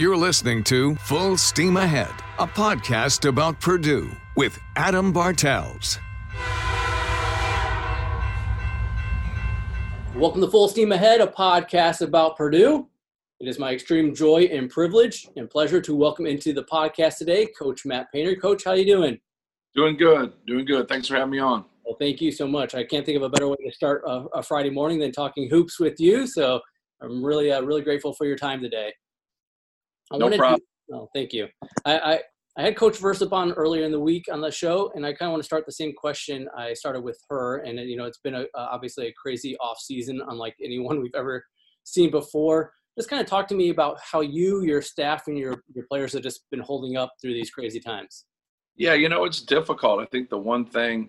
You're listening to Full Steam Ahead, a podcast about Purdue with Adam Bartels. Welcome to Full Steam Ahead, a podcast about Purdue. It is my extreme joy and privilege and pleasure to welcome into the podcast today Coach Matt Painter. Coach, how are you doing? Doing good, doing good. Thanks for having me on. Well, thank you so much. I can't think of a better way to start a, a Friday morning than talking hoops with you. So I'm really, uh, really grateful for your time today. I no problem. To, oh, thank you. I, I, I had Coach Versyp on earlier in the week on the show, and I kind of want to start the same question I started with her. And you know, it's been a, obviously a crazy off season, unlike anyone we've ever seen before just kind of talk to me about how you, your staff, and your your players have just been holding up through these crazy times. Yeah, you know it's difficult. I think the one thing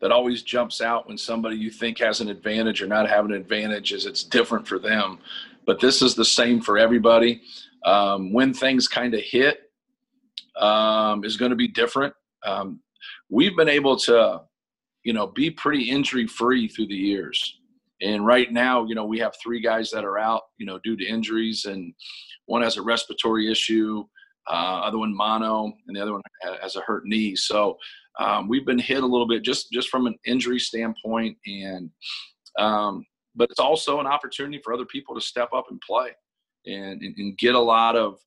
that always jumps out when somebody you think has an advantage or not have an advantage is it's different for them. But this is the same for everybody. Um, when things kind of hit um, is going to be different. Um, we've been able to, you know, be pretty injury free through the years. And right now, you know, we have three guys that are out, you know, due to injuries, and one has a respiratory issue, uh, other one mono, and the other one has a hurt knee. So um, we've been hit a little bit just just from an injury standpoint, and um, but it's also an opportunity for other people to step up and play and and, and get a lot of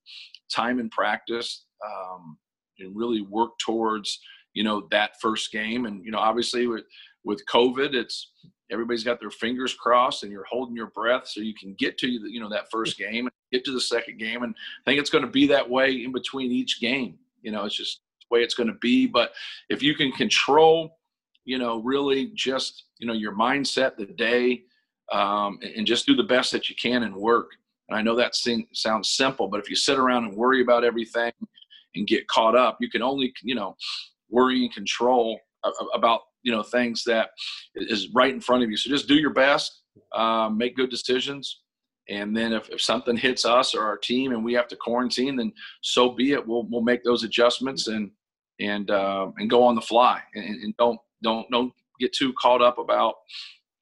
time in practice um, and really work towards you know that first game. And you know, obviously with with COVID, it's everybody's got their fingers crossed and you're holding your breath so you can get to you know that first game and get to the second game. And i think it's going to be that way in between each game. You know it's just the way it's going to be. But if you can control you know really just you know your mindset the day um, and, and just do the best that you can and work and i know that sing, sounds simple but if you sit around and worry about everything and get caught up you can only you know worry and control about you know things that is right in front of you. So just do your best, um, make good decisions, and then if, if something hits us or our team and we have to quarantine, then so be it. We'll we'll make those adjustments and and uh, and go on the fly and, and, don't don't don't get too caught up about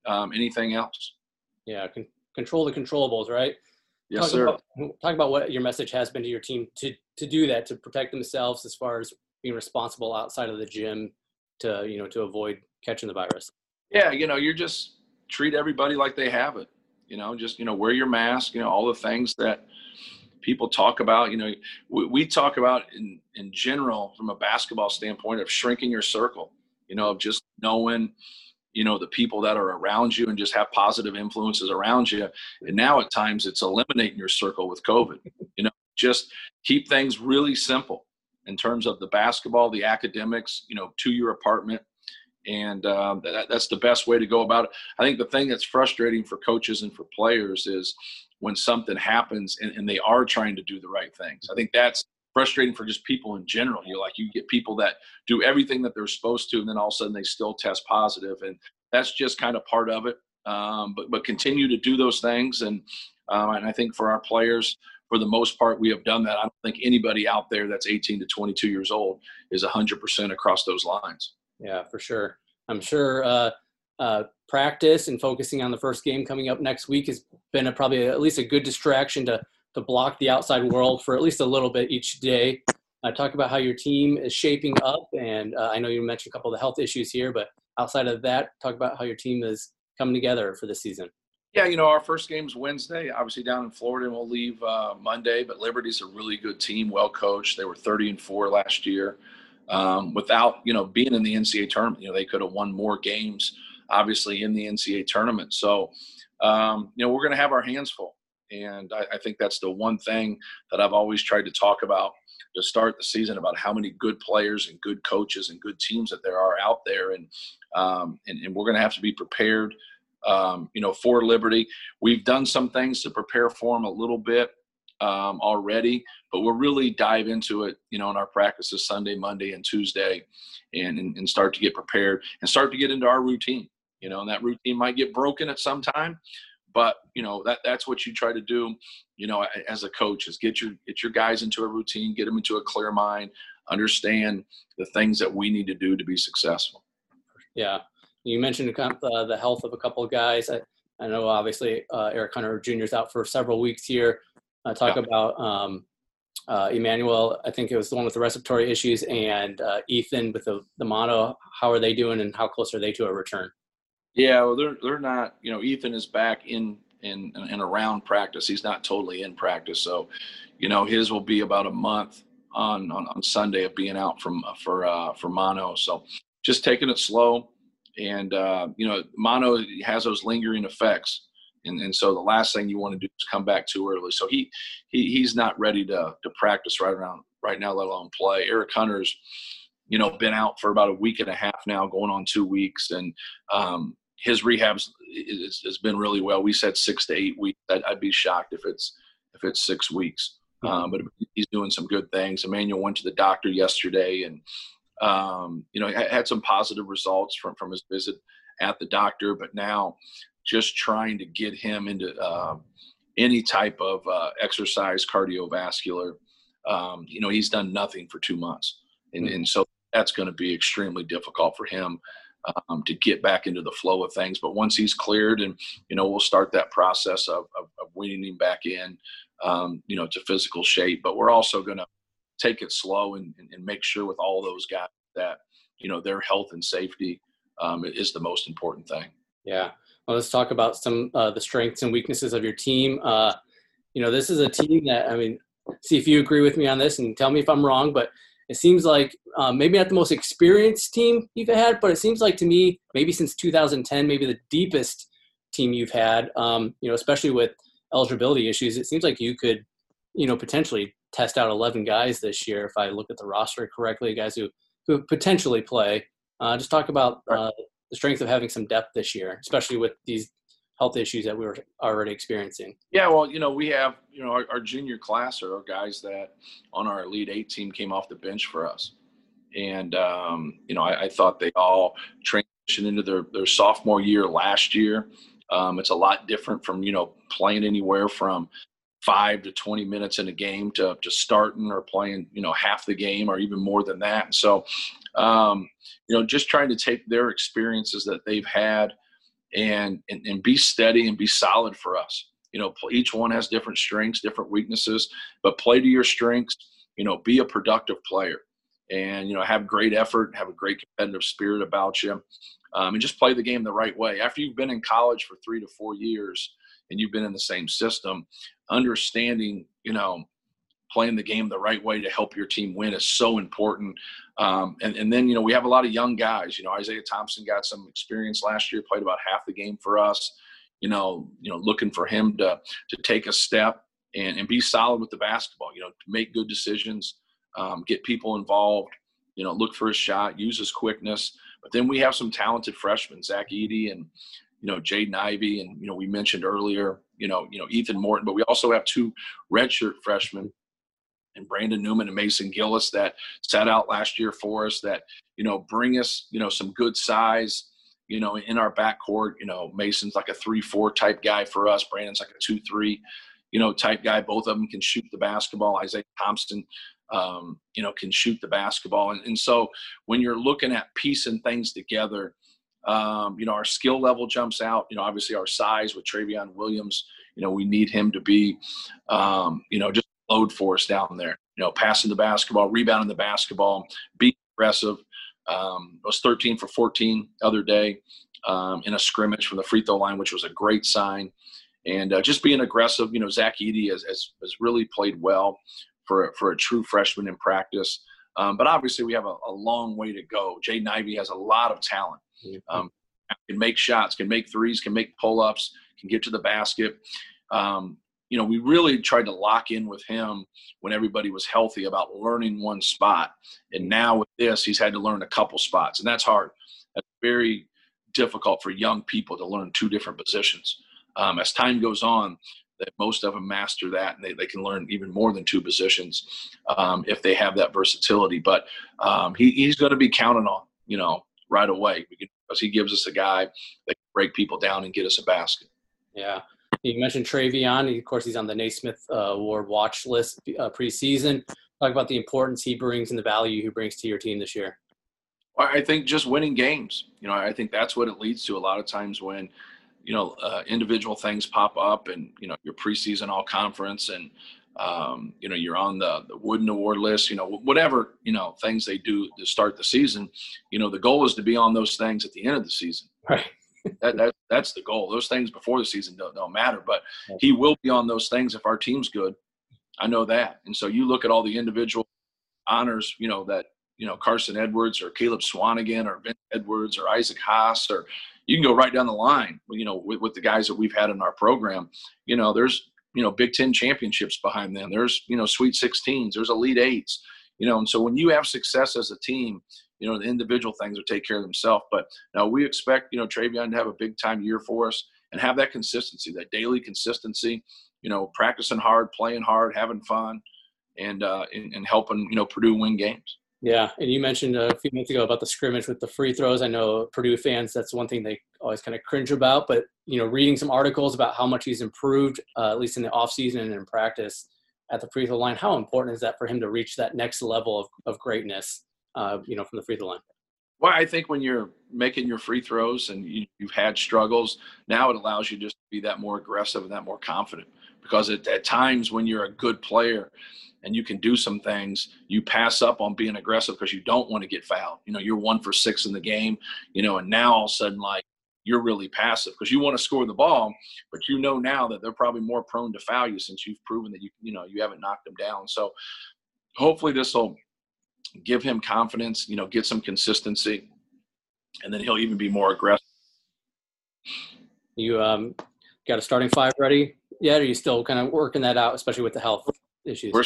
um, anything else. Yeah, con- control the controllables, right? Yes, talk sir. About, talk about what your message has been to your team to to do that to protect themselves as far as being responsible outside of the gym to you know to avoid catching the virus? Yeah, you know, you're just treat everybody like they have it. You know, just you know, wear your mask. You know, all the things that people talk about. You know, we, we talk about in in general from a basketball standpoint of shrinking your circle. You know, of just knowing you know the people that are around you and just have positive influences around you and now at times it's eliminating your circle with covid you know just keep things really simple in terms of the basketball, the academics, you know, to your apartment. And um, that, that's the best way to go about it. I think the thing that's frustrating for coaches and for players is when something happens and, and they are trying to do the right things. I think that's frustrating for just people in general. You like you get people that do everything that they're supposed to, and then all of a sudden they still test positive, and that's just kind of part of it. Um, but but continue to do those things, and um, and I think for our players, for the most part, we have done that. I don't think anybody out there that's 18 to 22 years old is 100% across those lines. Yeah, for sure. I'm sure uh, uh, practice and focusing on the first game coming up next week has been a, probably at least a good distraction to to block the outside world for at least a little bit each day. Uh, talk about how your team is shaping up, and uh, I know you mentioned a couple of the health issues here, but outside of that, talk about how your team is coming together for the season. Yeah, you know, our first game's Wednesday, obviously down in Florida, and we'll leave uh, Monday. But Liberty's a really good team, well coached. They were 30 and four last year. Um, without you know being in the NCAA tournament, you know they could have won more games, obviously in the NCAA tournament. So, um, you know, we're going to have our hands full, and I, I think that's the one thing that I've always tried to talk about to start the season about how many good players and good coaches and good teams that there are out there, and um, and, and we're going to have to be prepared um, you know, for Liberty. We've done some things to prepare for them a little bit um, already, but we'll really dive into it, you know, in our practices Sunday, Monday, and Tuesday, and, and, and start to get prepared and start to get into our routine. You know, and that routine might get broken at some time, but you know that that's what you try to do. You know, as a coach, is get your get your guys into a routine, get them into a clear mind, understand the things that we need to do to be successful. Yeah, you mentioned uh, the health of a couple of guys. I, I know obviously uh, Eric Hunter Jr. is out for several weeks here. Uh, talk yeah. about um, uh, Emmanuel, I think it was the one with the respiratory issues, and uh, Ethan with the, the mono. How are they doing, and how close are they to a return? Yeah, well, they're they're not. You know, Ethan is back in in in around practice. He's not totally in practice, so you know his will be about a month on on, on Sunday of being out from for uh, for mono. So just taking it slow, and uh, you know, mono has those lingering effects and, and so the last thing you want to do is come back too early. So he, he he's not ready to to practice right around right now, let alone play. Eric Hunter's, you know, been out for about a week and a half now, going on two weeks, and um, his rehabs has been really well. We said six to eight weeks. I'd, I'd be shocked if it's if it's six weeks. Hmm. Um, but he's doing some good things. Emmanuel went to the doctor yesterday, and um, you know had some positive results from from his visit at the doctor. But now just trying to get him into uh, any type of uh, exercise, cardiovascular. Um, you know, he's done nothing for two months, and, mm-hmm. and so that's going to be extremely difficult for him um, to get back into the flow of things. But once he's cleared, and you know, we'll start that process of, of, of weaning him back in, um, you know, to physical shape. But we're also going to take it slow and, and, make sure with all those guys that you know their health and safety um, is the most important thing. Yeah, well, let's talk about some uh, the strengths and weaknesses of your team. Uh, you know, this is a team that I mean, see if you agree with me on this and tell me if I'm wrong. But it seems like uh, maybe not the most experienced team you've had, but it seems like to me maybe since 2010, maybe the deepest team you've had. Um, you know, especially with eligibility issues, it seems like you could, you know, potentially test out 11 guys this year if I look at the roster correctly, guys who who potentially play. Uh, just talk about uh, the strength of having some depth this year, especially with these health issues that we were already experiencing? Yeah, well, you know, we have, you know, our, our junior class are guys that on our Elite Eight team came off the bench for us. And, um, you know, I, I, thought they all transitioned into their, their sophomore year last year. Um, it's a lot different from, you know, playing anywhere from five to 20 minutes in a game to, to starting or playing, you know, half the game or even more than that. So, um, you know, just trying to take their experiences that they've had and, and, and be steady and be solid for us. You know, each one has different strengths, different weaknesses, but play to your strengths. You know, be a productive player, and you know, have great effort, have a great competitive spirit about you, um, and just play the game the right way. After you've been in college for three to four years and you've been in the same system, understanding, you know, playing the game the right way to help your team win is so important. Um, and, and then, you know, we have a lot of young guys. You know, Isaiah Thompson got some experience last year, played about half the game for us. You know, you know, looking for him to to take a step and, and be solid with the basketball. You know, make good decisions, um, get people involved. You know, look for his shot, use his quickness. But then we have some talented freshmen, Zach Edey and you know Jaden Ivey, and you know we mentioned earlier, you know, you know Ethan Morton. But we also have two redshirt freshmen and Brandon Newman and Mason Gillis that sat out last year for us that, you know, bring us, you know, some good size, you know, in our backcourt. You know, Mason's like a three, four type guy for us. Brandon's like a two, three, you know, type guy. Both of them can shoot the basketball. Isaiah Thompson, um, you know, can shoot the basketball. And, and so when you're looking at piecing things together, um, you know, our skill level jumps out. You know, obviously our size with Trevion Williams, you know, we need him to be, um, you know, just load for us down there. You know, passing the basketball, rebounding the basketball, being aggressive. Um, I was 13 for 14 other day um, in a scrimmage from the free throw line, which was a great sign. And uh, just being aggressive, you know, Zach Edey has, has, has, really played well for, for a true freshman in practice. Um, but obviously, we have a, a, long way to go. Jaden Ivey has a lot of talent. Um, can make shots, can make threes, can make pull ups, can get to the basket. Um, you know, we really tried to lock in with him when everybody was healthy about learning one spot. And now with this, he's had to learn a couple spots, and that's hard. That's very difficult for young people to learn two different positions. Um, as time goes on, that most of them master that and they, they can learn even more than two positions um, if they have that versatility. But um, he, he's going to be counted on, you know, right away because he gives us a guy that can break people down and get us a basket. Yeah. You mentioned Trevion. Of course, he's on the Naismith uh, Award watch list uh, preseason. Talk about the importance he brings and the value he brings to your team this year. I think just winning games. You know, I think that's what it leads to a lot of times when, you know, uh, individual things pop up and, you know, your preseason all conference and, um, you know, you're on the, the Wooden Award list, you know, whatever, you know, things they do to start the season, you know, the goal is to be on those things at the end of the season. Right. That, that, that's the goal. Those things before the season don't, don't matter, but he will be on those things if our team's good. I know that. And so you look at all the individual honors, you know, that, you know, Carson Edwards or Caleb Swanigan or Ben Edwards or Isaac Haas, or you can go right down the line, you know, with, with the guys that we've had in our program. You know, there's you know Big Ten championships behind them. There's you know Sweet 16s. There's Elite Eights. You know, and so when you have success as a team, you know the individual things will take care of themselves. But now we expect you know Trevion to have a big time year for us and have that consistency, that daily consistency. You know, practicing hard, playing hard, having fun, and uh, and, and helping you know Purdue win games. Yeah, and you mentioned a few minutes ago about the scrimmage with the free throws. I know Purdue fans, that's one thing they always kind of cringe about. But you know, reading some articles about how much he's improved, uh, at least in the offseason and in practice at the free throw line, how important is that for him to reach that next level of, of greatness? Uh, you know, from the free throw line. Well, I think when you're making your free throws and you, have had struggles, now it allows you just to be that more aggressive and that more confident. Because at, at times when you're a good player and you can do some things, you pass up on being aggressive because you don't want to get fouled. You know, you're one for six in the game, you know, and now all of a sudden, like, you're really passive because you want to score the ball, but you know now that they're probably more prone to foul you since you've proven that you you know you haven't knocked them down. So hopefully this will give him confidence, you know, get some consistency, and then he'll even be more aggressive. You um, got a starting five ready yet? Are you still kind of working that out, especially with the health issues? We're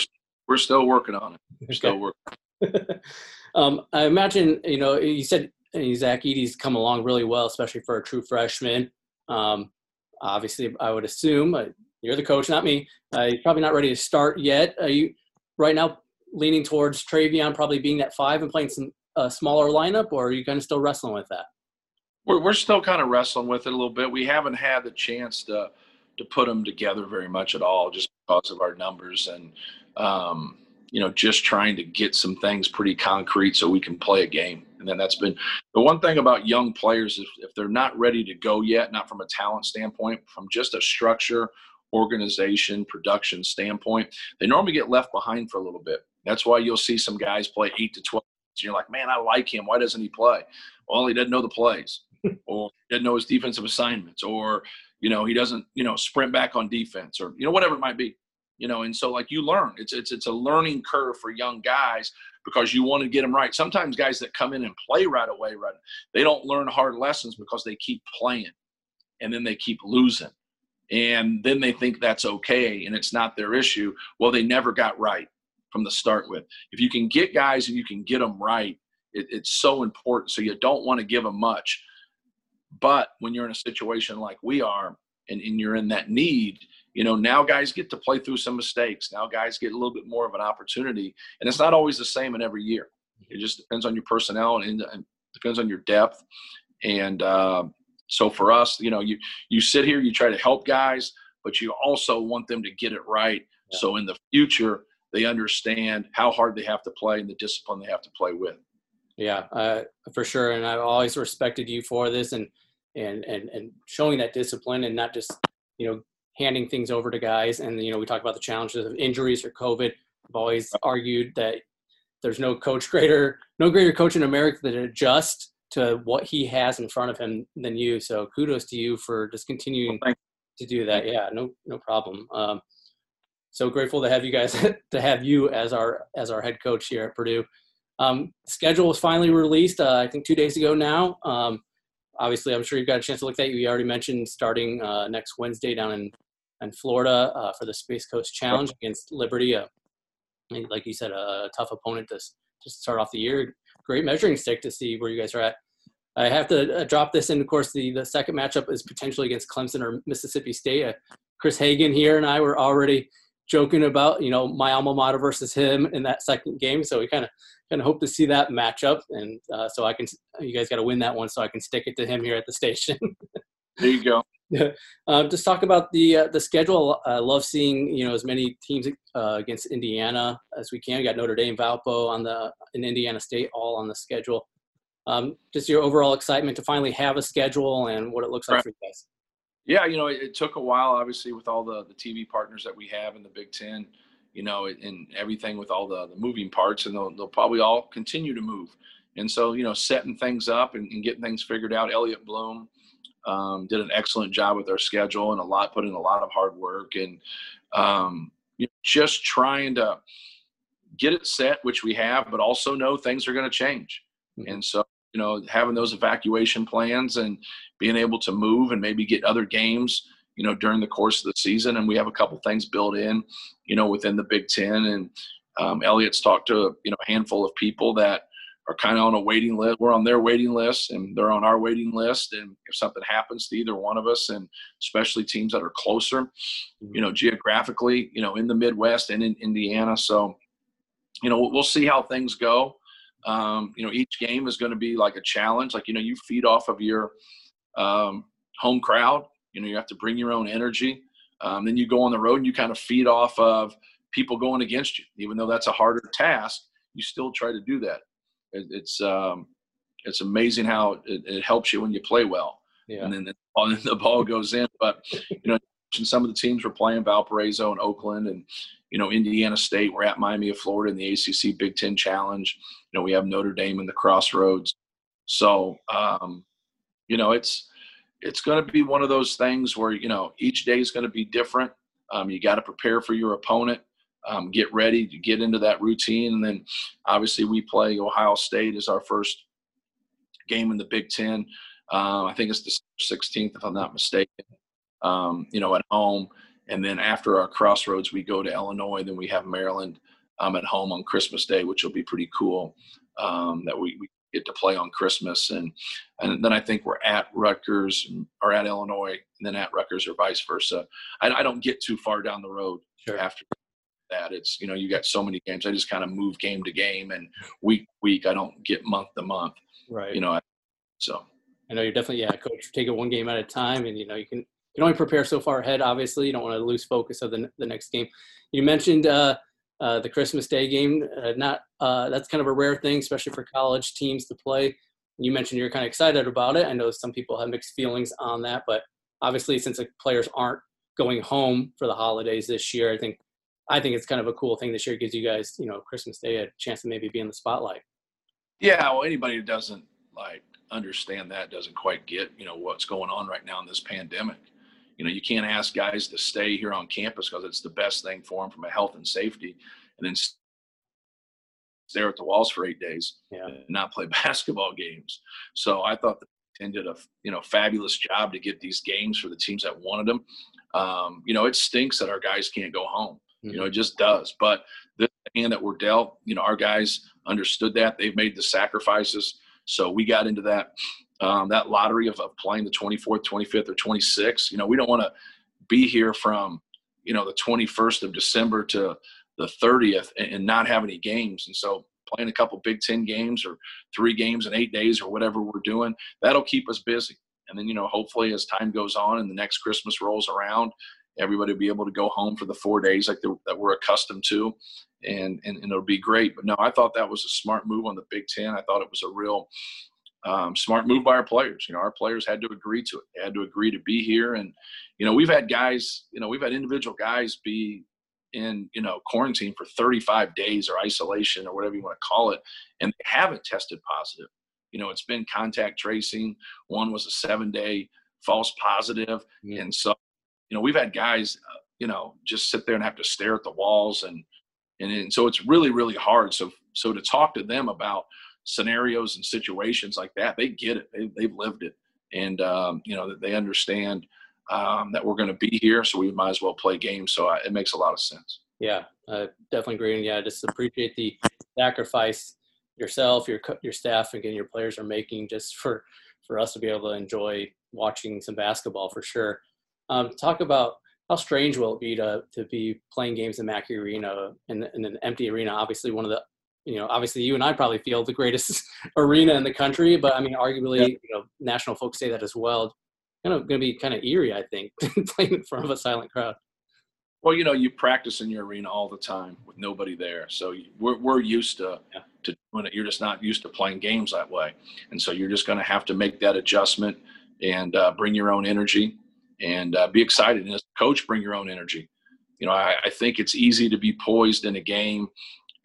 we're still working on it. We're okay. still working. um, I imagine you know you said Zach Edey's come along really well, especially for a true freshman. Um, obviously, I would assume uh, you're the coach, not me. Uh, you're probably not ready to start yet. Are you right now leaning towards Trevion probably being that five and playing some uh, smaller lineup, or are you kind of still wrestling with that? We're we're still kind of wrestling with it a little bit. We haven't had the chance to to put them together very much at all, just because of our numbers and um, you know just trying to get some things pretty concrete so we can play a game. And then that's been the one thing about young players if they're not ready to go yet, not from a talent standpoint, from just a structure, organization, production standpoint, they normally get left behind for a little bit. That's why you'll see some guys play eight to twelve. And you're like, man, I like him. Why doesn't he play? Well, he doesn't know the plays, or doesn't know his defensive assignments, or you know he doesn't you know sprint back on defense, or you know whatever it might be you know and so like you learn it's it's it's a learning curve for young guys because you want to get them right sometimes guys that come in and play right away right they don't learn hard lessons because they keep playing and then they keep losing and then they think that's okay and it's not their issue well they never got right from the start with. If you can get guys and you can get them right it, it's so important. So you don't want to give them much. But when you're in a situation like we are and, and you're in that need you know now guys get to play through some mistakes. Now guys get a little bit more of an opportunity. And it's not always the same in every year. It just depends on your personnel and, and depends on your depth. And uh, so for us you know you you sit here you try to help guys but you also want them to get it right. Yeah. so in the future they understand how hard they have to play and the discipline they have to play with yeah uh, for sure and i've always respected you for this and and and and showing that discipline and not just you know handing things over to guys. And, you know, we talk about the challenges of injuries or COVID. I've always argued that there's no coach greater, no greater coach in America that adjust to what he has in front of him than you. So kudos to you for just continuing well, to do that. Yeah, no, no problem. Um, so grateful to have you guys to have you as our as our head coach here at Purdue. Um, schedule was finally released. Uh, I think two days ago now. Um, obviously, I'm sure you've got a chance to look at that. You already mentioned starting uh, next Wednesday down in and Florida uh, for the Space Coast Challenge against Liberty. Uh, like you said, a, tough opponent to, to start off the year. Great measuring stick to see where you guys are at. I have to uh, drop this in. Of course, the, the second matchup is potentially against Clemson or Mississippi State. Uh, Chris Hagan here and I were already joking about, you know, my alma mater versus him in that second game. So we kind of kind of hope to see that matchup, and uh, so I can. You guys got to win that one, so I can stick it to him here at the station. there you go. Um, just talk about the uh, the schedule. I love seeing you know as many teams uh, against Indiana as we can. We got Notre Dame, Valpo on the in Indiana State all on the schedule. Um, just your overall excitement to finally have a schedule and what it looks like for you guys. Yeah, you know, it, it, took a while, obviously, with all the the TV partners that we have in the Big Ten. you know, and everything with all the, the moving parts, and they'll, they'll probably all continue to move. And so, you know, setting things up and, and getting things figured out. Elliot Bloom um, did an excellent job with our schedule and a lot, put in a lot of hard work and um, you know, just trying to get it set, which we have, but also know things are going to change. Mm-hmm. And so, you know, having those evacuation plans and being able to move and maybe get other games, you know, during the course of the season. And we have a couple things built in, you know, within the Big Ten. And um, Elliot's talked to, you know, a handful of people that are kind of on a waiting list. We're on their waiting list and they're on our waiting list. And if something happens to either one of us, and especially teams that are closer, mm-hmm. you know, geographically, you know, in the Midwest and in Indiana. So, you know, we'll see how things go. Um, you know, each game is going to be like a challenge. Like, you know, you feed off of your um, home crowd. You know, you have to bring your own energy. Um, then you go on the road and you kind of feed off of people going against you. Even though that's a harder task, you still try to do that. It, it's um, it's amazing how it, it, helps you when you play well. Yeah. And then the, the ball goes in. But you know, some of the teams were playing Valparaiso and Oakland, and you know, Indiana State. We're at Miami of Florida in the ACC Big Ten Challenge. You know, we have Notre Dame in the Crossroads. So, um, you know, it's it's going to be one of those things where you know each day is going to be different. Um, you got to prepare for your opponent, um, get ready to get into that routine, and then obviously we play Ohio State as our first game in the Big Ten. Um, I think it's the 16th, if I'm not mistaken. Um, you know, at home and then after our crossroads, we go to Illinois. Then we have Maryland um, at home on Christmas Day, which will be pretty cool. Um, that we, we, get to play on Christmas, and and then I think we're at Rutgers or at Illinois, and then at Rutgers or vice versa. I, I don't get too far down the road sure. after that. It's you know you got so many games. I just kind of move game to game and week week. I don't get month to month. Right. You know. So. I know you're definitely yeah, coach. Take it one game at a time, and you know you can can only prepare so far ahead. Obviously, you don't want to lose focus of the the next game. You mentioned uh, uh, the Christmas Day game. Uh, not uh, that's kind of a rare thing, especially for college teams to play. You mentioned you're kind of excited about it. I know some people have mixed feelings on that, but obviously, since the players aren't going home for the holidays this year, I think I think it's kind of a cool thing this year. It gives you guys, you know, Christmas Day a chance to maybe be in the spotlight. Yeah, well, anybody who doesn't like understand that doesn't quite get you know what's going on right now in this pandemic you know, you can't ask guys to stay here on campus because it's the best thing for them from a health and safety, and then stare at the walls for eight days yeah. and not play basketball games. So I thought the Ten did a you know fabulous job to get these games for the teams that wanted them. Um, you know, it stinks that our guys can't go home. Mm-hmm. You know, it just does. But the hand that we're dealt, you know, our guys understood that. They've made the sacrifices. So we got into that um, that lottery of, of playing the 24th, 25th, or 26th. You know, we don't want to be here from, you know, the 21st of December to the 30th and, and, not have any games. And so playing a couple Big Ten games or three games in eight days or whatever we're doing, that'll keep us busy. And then, you know, hopefully as time goes on and the next Christmas rolls around, everybody will be able to go home for the four days like that we're accustomed to. And, and, and it'll be great. But no, I thought that was a smart move on the Big Ten. I thought it was a real um, smart move by our players. You know, our players had to agree to it. They had to agree to be here. And, you know, we've had guys, you know, we've had individual guys be in, you know, quarantine for 35 days or isolation or whatever you want to call it, and they haven't tested positive. You know, it's been contact tracing. One was a seven day false positive. Yeah. And so, you know, we've had guys, uh, you know, just sit there and have to stare at the walls and, and, and so it's really, really hard. So, so to talk to them about, scenarios and situations like that, they get it. They, they've lived it, and um, you know they understand um, that we're going to be here, so we might as well play games. So uh, it makes a lot of sense. Yeah, uh, definitely agree. And yeah, just appreciate the sacrifice yourself, your your staff, and again your players are making just for for us to be able to enjoy watching some basketball for sure. Um, talk about how strange will it be to to be playing games in Mackey Arena in, in an empty arena? Obviously, one of the you know, obviously you and I probably feel the greatest arena in the country, but I mean, arguably, you know, national folks say that as well. Kind of going to be kind of eerie, I think, playing in front of a silent crowd. Well, you know, you practice in your arena all the time with nobody there, so we're we're used to yeah. to doing it. You're just not used to playing games that way, and so you're just going to have to make that adjustment and uh, bring your own energy and uh, be excited. And as a coach, bring your own energy you know, I, I think it's easy to be poised in a game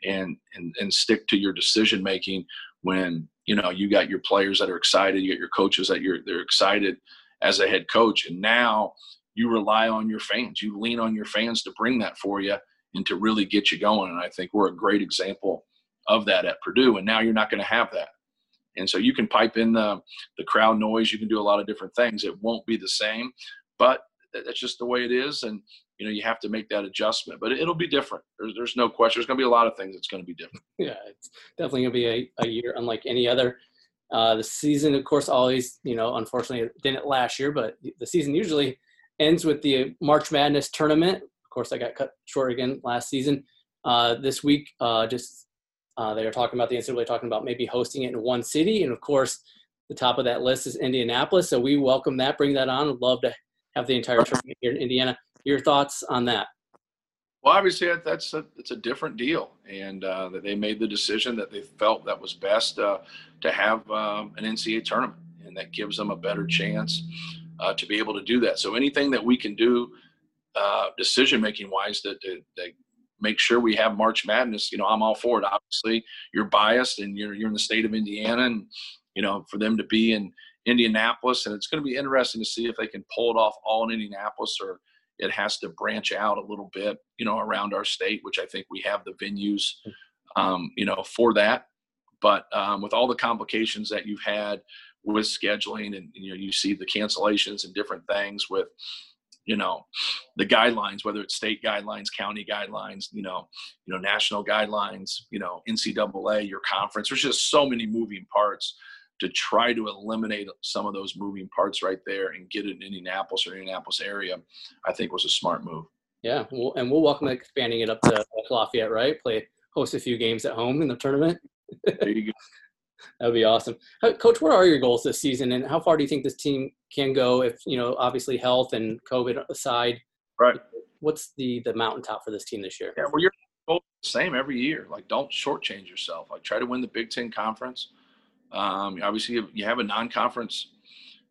and and and stick to your decision making when you know you got your players that are excited, you got your coaches that you're they're excited as a head coach, and now you rely on your fans. You lean on your fans to bring that for you and to really get you going. And I think we're a great example of that at Purdue. And now you're not going to have that. And so you can pipe in the the crowd noise. You can do a lot of different things. It won't be the same, but uh, that's just the way it is. And you know you have to make that adjustment. But it'll be different. There's there's no question. There's going to be a lot of things that's going to be different. Yeah, it's definitely going to be a, a year unlike any other. Uh, the season, of course, always you know unfortunately didn't last year, but the season usually ends with the March Madness tournament. Of course, I got cut short again last season. Uh, this week, uh, just uh, they are talking about the NCAA talking about maybe hosting it in one city, and of course, the top of that list is Indianapolis. So we welcome that. Bring that on. love to have the entire tournament here in Indiana. Your thoughts on that? Well, obviously, that's a it's a different deal, and uh, that they made the decision that they felt that was best uh, to have um, an NCAA tournament, and that gives them a better chance uh, to be able to do that. So anything that we can do uh, decision making wise to, to, to, make sure we have March Madness, you know, I'm all for it. Obviously, you're biased and you're you're in the state of Indiana, and you know, for them to be in Indianapolis, and it's going to be interesting to see if they can pull it off all in Indianapolis or it has to branch out a little bit, you know, around our state, which I think we have the venues, um, you know, for that. But um, with all the complications that you've had with scheduling and you know you see the cancellations and different things with you know the guidelines whether it's state guidelines county guidelines you know you know national guidelines you know ncaa your conference there's just so many moving parts to try to eliminate some of those moving parts right there and get it in indianapolis or indianapolis area i think was a smart move yeah and we'll welcome expanding it up to lafayette right play host a few games at home in the tournament there you go that would be awesome. Coach, what are your goals this season, and how far do you think this team can go? If you know, obviously, health and COVID aside, right? What's the the mountaintop for this team this year? Yeah, well, your goal the same every year. Like, don't shortchange yourself. Like, try to win the Big Ten conference. Um, obviously, you have a non-conference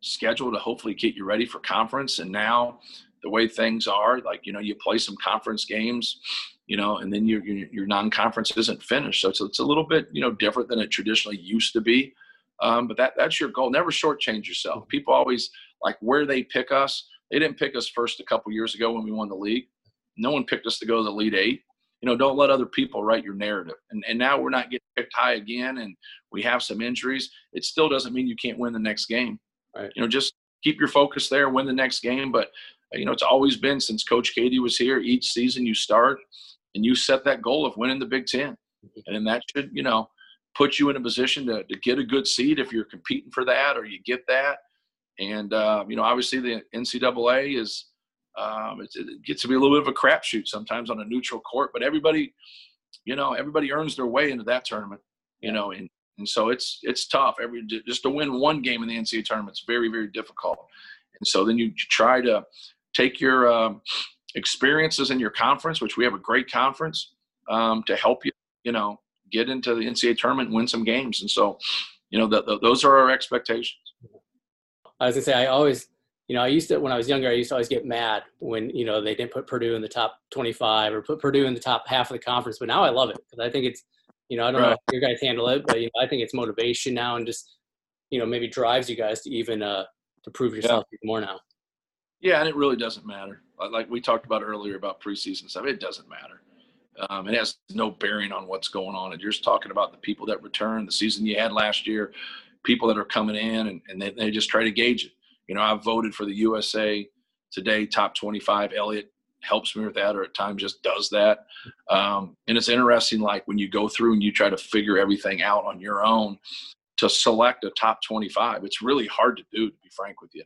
schedule to hopefully get you ready for conference, and now the way things are, like you know, you play some conference games you know, and then your your, your non-conference isn't finished. So it's it's a little bit you know different than it traditionally used to be. Um, but that that's your goal. Never shortchange yourself. People always like where they pick us. They didn't pick us first a couple years ago when we won the league. No one picked us to go to the Elite Eight. You know, don't let other people write your narrative. And and now we're not getting picked high again, and we have some injuries. It still doesn't mean you can't win the next game. Right. You know, just keep your focus there, win the next game. But you know, it's always been since Coach Keady was here. Each season you start and you set that goal of winning the Big 10 mm-hmm. and then that should you know put you in a position to, to get a good seed if you're competing for that or you get that. And uh, you know, obviously the NCAA is um, it, it, gets to be a little bit of a crapshoot sometimes on a neutral court, but everybody, you know, everybody earns their way into that tournament. You know, and and so it's it's tough. Every just to win one game in the NCAA tournament is very very difficult. And so then you, try to take your um, experiences in your conference, which we have a great conference um, to help you, you know, get into the NCAA tournament and win some games. And so, you know, the, the, those are our expectations. As I say, I always, you know, I used to when I was younger, I used to always get mad when you know they didn't put Purdue in the top 25 or put Purdue in the top half of the conference. But now I love it because I think it's, you know, I don't right. know if your guys handle it, but you know, I think it's motivation now and just, you know, maybe drives you guys to even uh to prove yourself yeah. more now. Yeah, and it really doesn't matter. Like we talked about earlier about preseason stuff, it doesn't matter. Um, it has no bearing on what's going on. And you're just talking about the people that return, the season you had last year, people that are coming in, and, and they, they just try to gauge it. You know, I voted for the USA Today top 25. Elliot helps me with that, or at times just does that. Um, and it's interesting, like when you go through and you try to figure everything out on your own to select a top 25. It's really hard to do, to be frank with you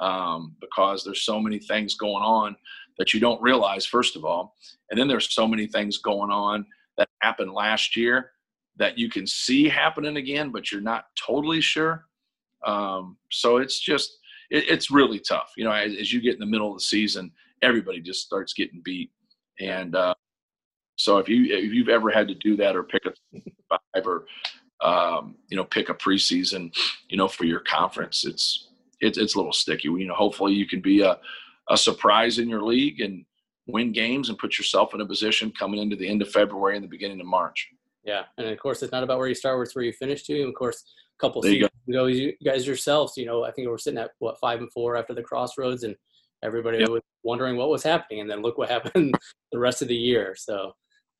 um, because there's so many things going on that you don't realize, first of all. And then there's so many things going on that happened last year that you can see happening again, but you're not totally sure. Um, so it's just, it, it's really tough. You know, as, as, you get in the middle of the season, everybody just starts getting beat. And uh, so if you if you've ever had to do that or pick a five or um, you know pick a preseason, you know for your conference, it's it's it's a little sticky. You know, hopefully you can be a a surprise in your league and win games, and put yourself in a position coming into the end of February and the beginning of March. Yeah, and of course, it's not about where you start; it's where you finish too. And of course, a couple there seasons ago, you guys yourselves, you know, I think we're sitting at what five and four after the Crossroads, and everybody yep. was wondering what was happening, and then look what happened the rest of the year. So,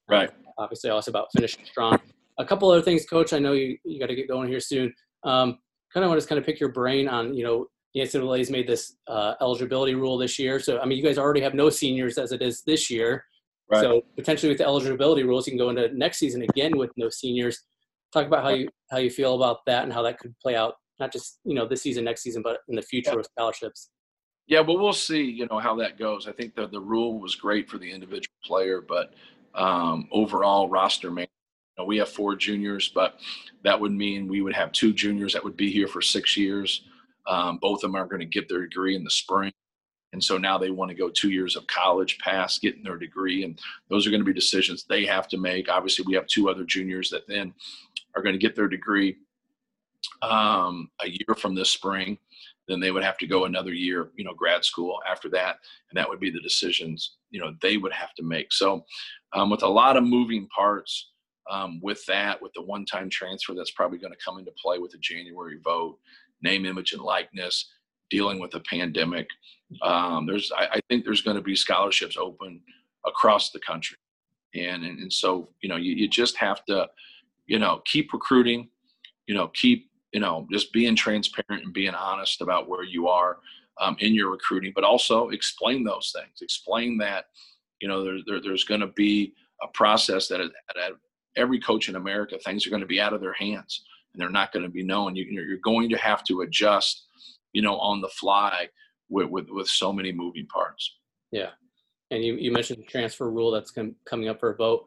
right, obviously, also about finishing strong. A couple other things, Coach. I know you you got to get going here soon. Um, kind of want to kind of pick your brain on, you know, the NCAA's made this uh, eligibility rule this year. So, I mean, you guys already have no seniors as it is this year. Right. So potentially with the eligibility rules, you can go into next season again with no seniors. Talk about how you how you feel about that and how that could play out, not just you know this season, next season, but in the future yeah. with scholarships. Yeah, well we'll see. You know how that goes. I think that the rule was great for the individual player, but um, overall roster man, you know, we have four juniors, but that would mean we would have two juniors that would be here for six years. Um, both of them are going to get their degree in the spring. And so now they want to go two years of college past getting their degree. And those are going to be decisions they have to make. Obviously, we have two other juniors that then are going to get their degree um, a year from this spring. Then they would have to go another year, you know, grad school after that. And that would be the decisions, you know, they would have to make. So, um, with a lot of moving parts, um, with that, with the one time transfer that's probably going to come into play with the January vote, name, image, and likeness, dealing with a pandemic. Um, there's, I, I, think there's going to be scholarships open across the country, and and, and so you know you, you just have to, you know, keep recruiting, you know, keep you know just being transparent and being honest about where you are um, in your recruiting, but also explain those things. Explain that you know there, there there's going to be a process that at, at every coach in America, things are going to be out of their hands and they're not going to be known. You, you're going to have to adjust, you know, on the fly with, with, with so many moving parts. Yeah. And you, you mentioned the transfer rule that's com- coming up for a vote.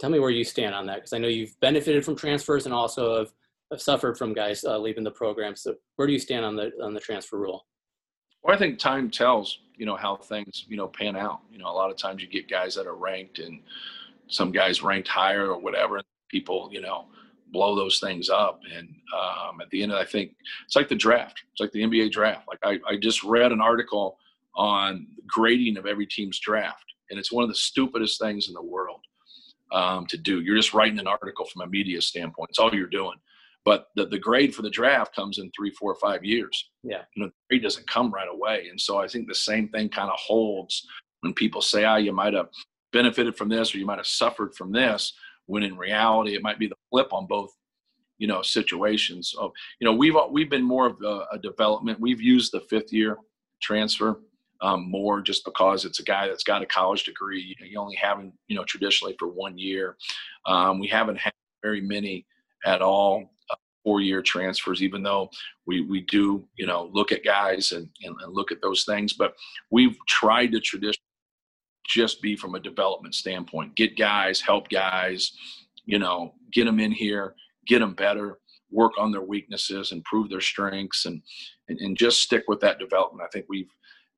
Tell me where you stand on that, because I know you've benefited from transfers and also have, have suffered from guys uh, leaving the program. So where do you stand on the on the transfer rule? Well, I think time tells, you know, how things, you know, pan out. You know, a lot of times you get guys that are ranked and some guys ranked higher or whatever. People, you know, blow those things up. And um, at the end, of, I think it's like the draft. It's like the NBA draft. Like I, I just read an article on grading of every team's draft, and it's one of the stupidest things in the world um, to do. You're just writing an article from a media standpoint. It's all you're doing. But the, the grade for the draft comes in three, four, five years. Yeah. You know, the grade doesn't come right away. And so I think the same thing kind of holds when people say, ah, you might have benefited from this or you might have suffered from this when in reality it might be the flip on both you know situations. So you know we've we've been more of a, a development we've used the fifth year transfer um, more just because it's a guy that's got a college degree you only haven't you know traditionally for one year. Um, we haven't had very many at all uh, four year transfers even though we we do you know look at guys and, and, and look at those things. But we've tried to tradition just be from a development standpoint. Get guys, help guys, you know, get them in here, get them better, work on their weaknesses, improve their strengths, and and, and just stick with that development. I think we've,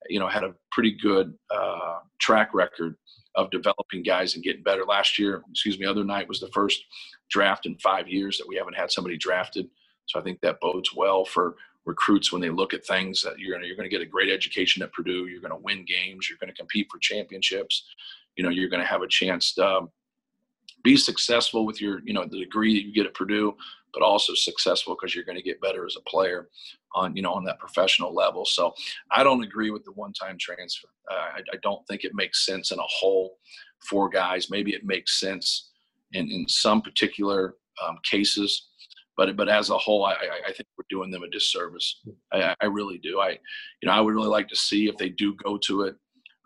you know, had a pretty good uh, track record of developing guys and getting better. Last year, excuse me, other night was the first draft in five years that we haven't had somebody drafted. So I think that bodes well for recruits when they look at things that you're gonna you're gonna get a great education at Purdue. You're gonna win games. You're gonna compete for championships. You know, you're gonna have a chance to um, be successful with your you know the degree that you get at Purdue, but also successful because you're going to get better as a player on you know on that professional level. So I don't agree with the one-time transfer. Uh, I, I, don't think it makes sense in a whole for guys. Maybe it makes sense in in some particular um, cases but but as a whole, I, I think we're doing them a disservice. I, I, really do. I, you know, I would really like to see if they do go to it,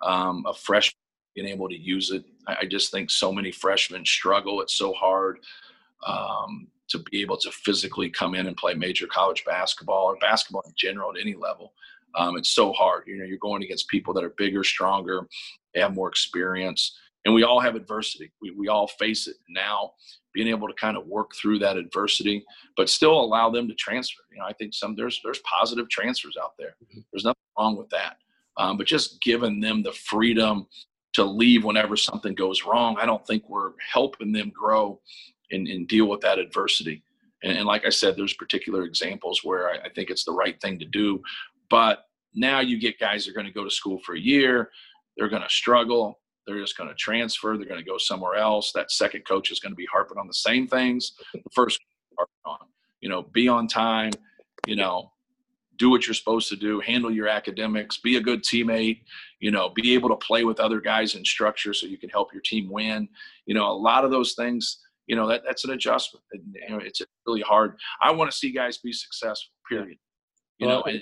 um, a freshman being able to use it. I, I, just think so many freshmen struggle. It's so hard um, to be able to physically come in and play major college basketball or basketball in general at any level. Um, it's so hard. You know, you're going against people that are bigger, stronger, they have more experience and we all have adversity. We, we all face it now. Being able to kind of work through that adversity, but still allow them to transfer. You know, I think some there's there's positive transfers out there. Mm-hmm. There's nothing wrong with that. Um, but just giving them the freedom to leave whenever something goes wrong, I don't think we're helping them grow and, and deal with that adversity. And, and, like I said, there's particular examples where I, I think it's the right thing to do. But now you get guys that are going to go to school for a year, they're going to struggle they're just going to transfer. They're going to go somewhere else. That second coach is going to be harping on the same things. The first on, you know, be on time, you know, do what you're supposed to do, handle your academics, be a good teammate, you know, be able to play with other guys in structure so you can help your team win. You know, a lot of those things, you know, that, that's an adjustment. And, you know, it's really hard. I want to see guys be successful, period. You know, a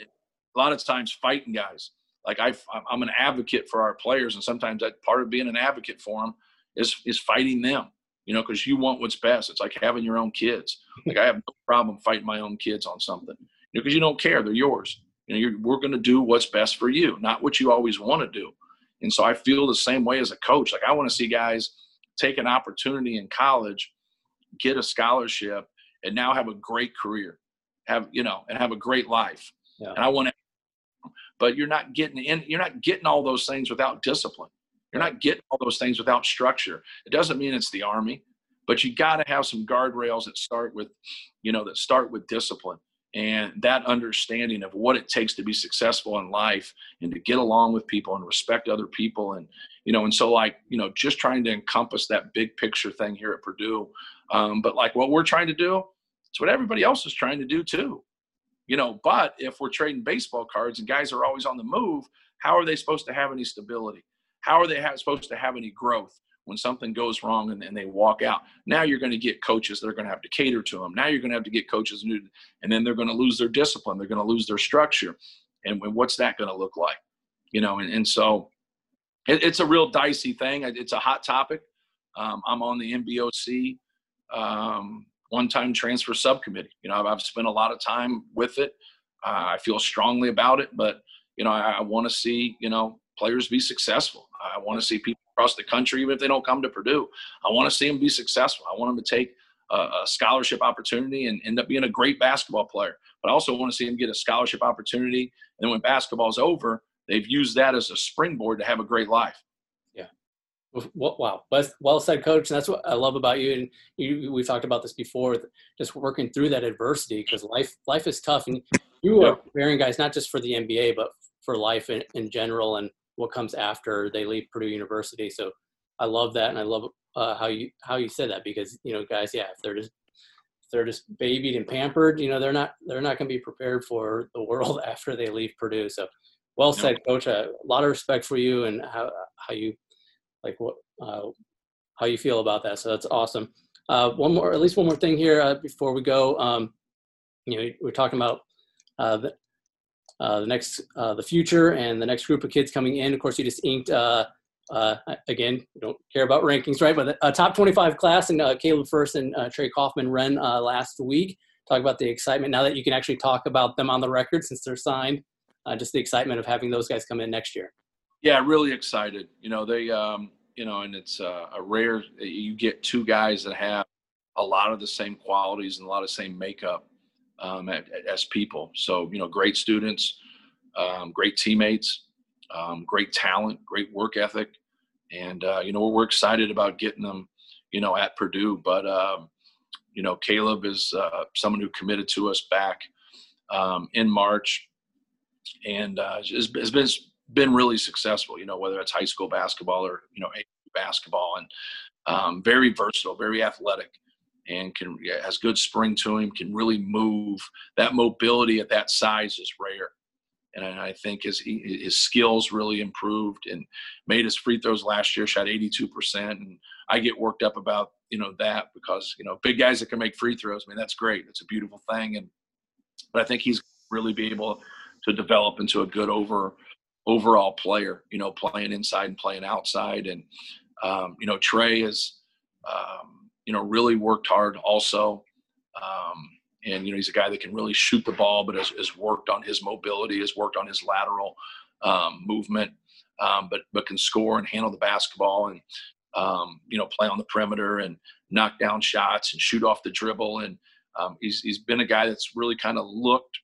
lot of times fighting guys. Like I, I'm an advocate for our players, and sometimes that part of being an advocate for them is is fighting them. You know, because you want what's best. It's like having your own kids. Like I have no problem fighting my own kids on something you, know, because you don't care; they're yours. You know, we're going to do what's best for you, not what you always want to do. And so I feel the same way as a coach. Like I want to see guys take an opportunity in college, get a scholarship, and now have a great career, have you know, and have a great life. Yeah. And I want to but you're not getting in you're not getting all those things without discipline. You're not getting all those things without structure. It doesn't mean it's the army but you got to have some guardrails that start with you know that start with discipline and that understanding of what it takes to be successful in life and to get along with people and respect other people and you know and so like you know just trying to encompass that big picture thing here at purdue um, but like what we're trying to do it's what everybody else is trying to do too you know but if we're trading baseball cards and guys are always on the move how are they supposed to have any stability? How are they supposed to have any growth when something goes wrong and, and they walk out? Now you're going to get coaches that are going to have to cater to them now you're going to have to get coaches new and then they're going to lose their discipline. They're going to lose their structure. And what's that going to look like? You know and, and so it, it's a real dicey thing. It's a hot topic. Um, i'm on the mboc um, one-time transfer subcommittee. You know, I've, I've spent a lot of time with it. Uh, I feel strongly about it, but you know, I, I want to see you know players be successful. I want to see people across the country, even if they don't come to Purdue, I want to see them be successful. I want them to take a, a scholarship opportunity and end up being a great basketball player. But I also want to see them get a scholarship opportunity, and then when basketball's over, they've used that as a springboard to have a great life. Wow, well said, coach. And that's what I love about you. And you, we've talked about this before, just working through that adversity because life life is tough, and you are preparing guys not just for the NBA but for life in, in general and what comes after they leave Purdue University. So I love that, and I love uh, how you how you said that because you know, guys, yeah, if they're just if they're just babied and pampered, you know, they're not they're not going to be prepared for the world after they leave Purdue. So well said, coach. A lot of respect for you and how how you like what uh, how you feel about that. So that's awesome. Uh, one more, at least one more thing here uh, before we go. Um, you know, we're talking about uh, the, uh, the next uh, the future and the next group of kids coming in. Of course, you just inked. again, we don't care about rankings, right? But a top 25 class and Caleb Furst and Trey Kaufman-Renn last week. Talk about the excitement now that you can actually talk about them on the record since they're signed. just the excitement of having those guys come in next year. Yeah, really excited. You know, they, um, you know, and it's uh, a rare, you get two guys that have a lot of the same qualities and a lot of same makeup um, as people. So, you know, great students, um, great teammates, um, great talent, great work ethic. And, uh, you know, we're excited about getting them, you know, at Purdue. But, um, you know, Caleb is uh, someone who committed to us back um, in March and uh, has been been really successful. You know, whether it's high school basketball or you know basketball, and um, very versatile, very athletic, and can has good spring to him. Can really move. That mobility at that size is rare, and I think his his skills really improved and made his free throws last year. Shot 82 percent, and I get worked up about you know that because you know big guys that can make free throws. I mean, that's great. It's a beautiful thing, and but I think he's really be able to develop into a good over overall player, you know, playing inside and playing outside. And, um, you know, Trey has, um, you know, really worked hard also. Um, and, you know, he's a guy that can really shoot the ball, but has, has worked on his mobility, has worked on his lateral um, movement, um, but, but can score and handle the basketball and, um, you know, play on the perimeter and knock down shots and shoot off the dribble. And he's, he's been a guy that's really kind of looked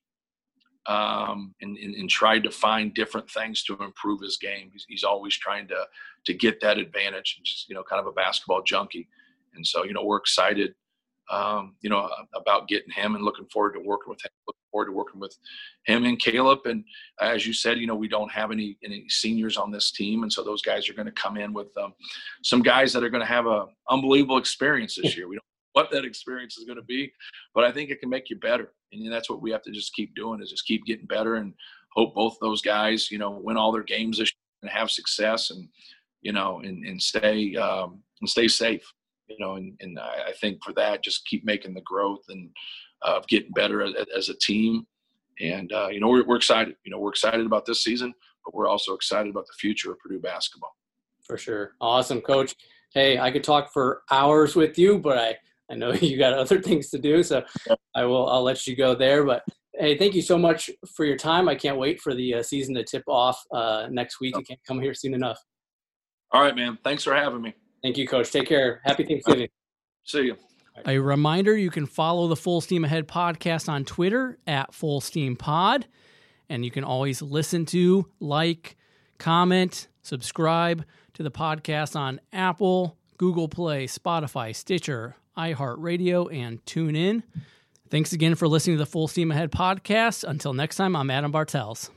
um, and, and, and, tried to find different things to improve his game. He's, he's always trying to to get that advantage, and just you know, kind of a basketball junkie. And so, you know, we're excited um, you know, about getting him and looking forward to working with him. Looking forward to working with him and Caleb. And as you said, you know, we don't have any any seniors on this team, and so those guys are going to come in with um, some guys that are going to have a unbelievable experience this year. We don't what that experience is going to be, but I think it can make you better, and that's what we have to just keep doing is just keep getting better and hope both those guys, you know, win all their games this and have success and you know and, and stay um, and stay safe you know, and, and I, think for that, just keep making the growth and uh, getting better as, as, a team. And uh, you know, we're, we're excited. You know, we're excited about this season, but we're also excited about the future of Purdue basketball. For sure, awesome, Coach. Hey, I could talk for hours with you, but I I know you got other things to do, so I will I'll let you go there. But hey, thank you so much for your time. I can't wait for the uh, season to tip off uh, next week. You can't come here soon enough. All right, man. Thanks for having me. Thank you, Coach. Take care. Happy Thanksgiving. See you. A reminder you can follow the Full Steam Ahead podcast on Twitter at Full Steam Pod. And you can always listen to, like, comment, subscribe to the podcast on Apple, Google Play, Spotify, Stitcher, iHeartRadio, and TuneIn. Thanks again for listening to the Full Steam Ahead podcast. Until next time, I'm Adam Bartels.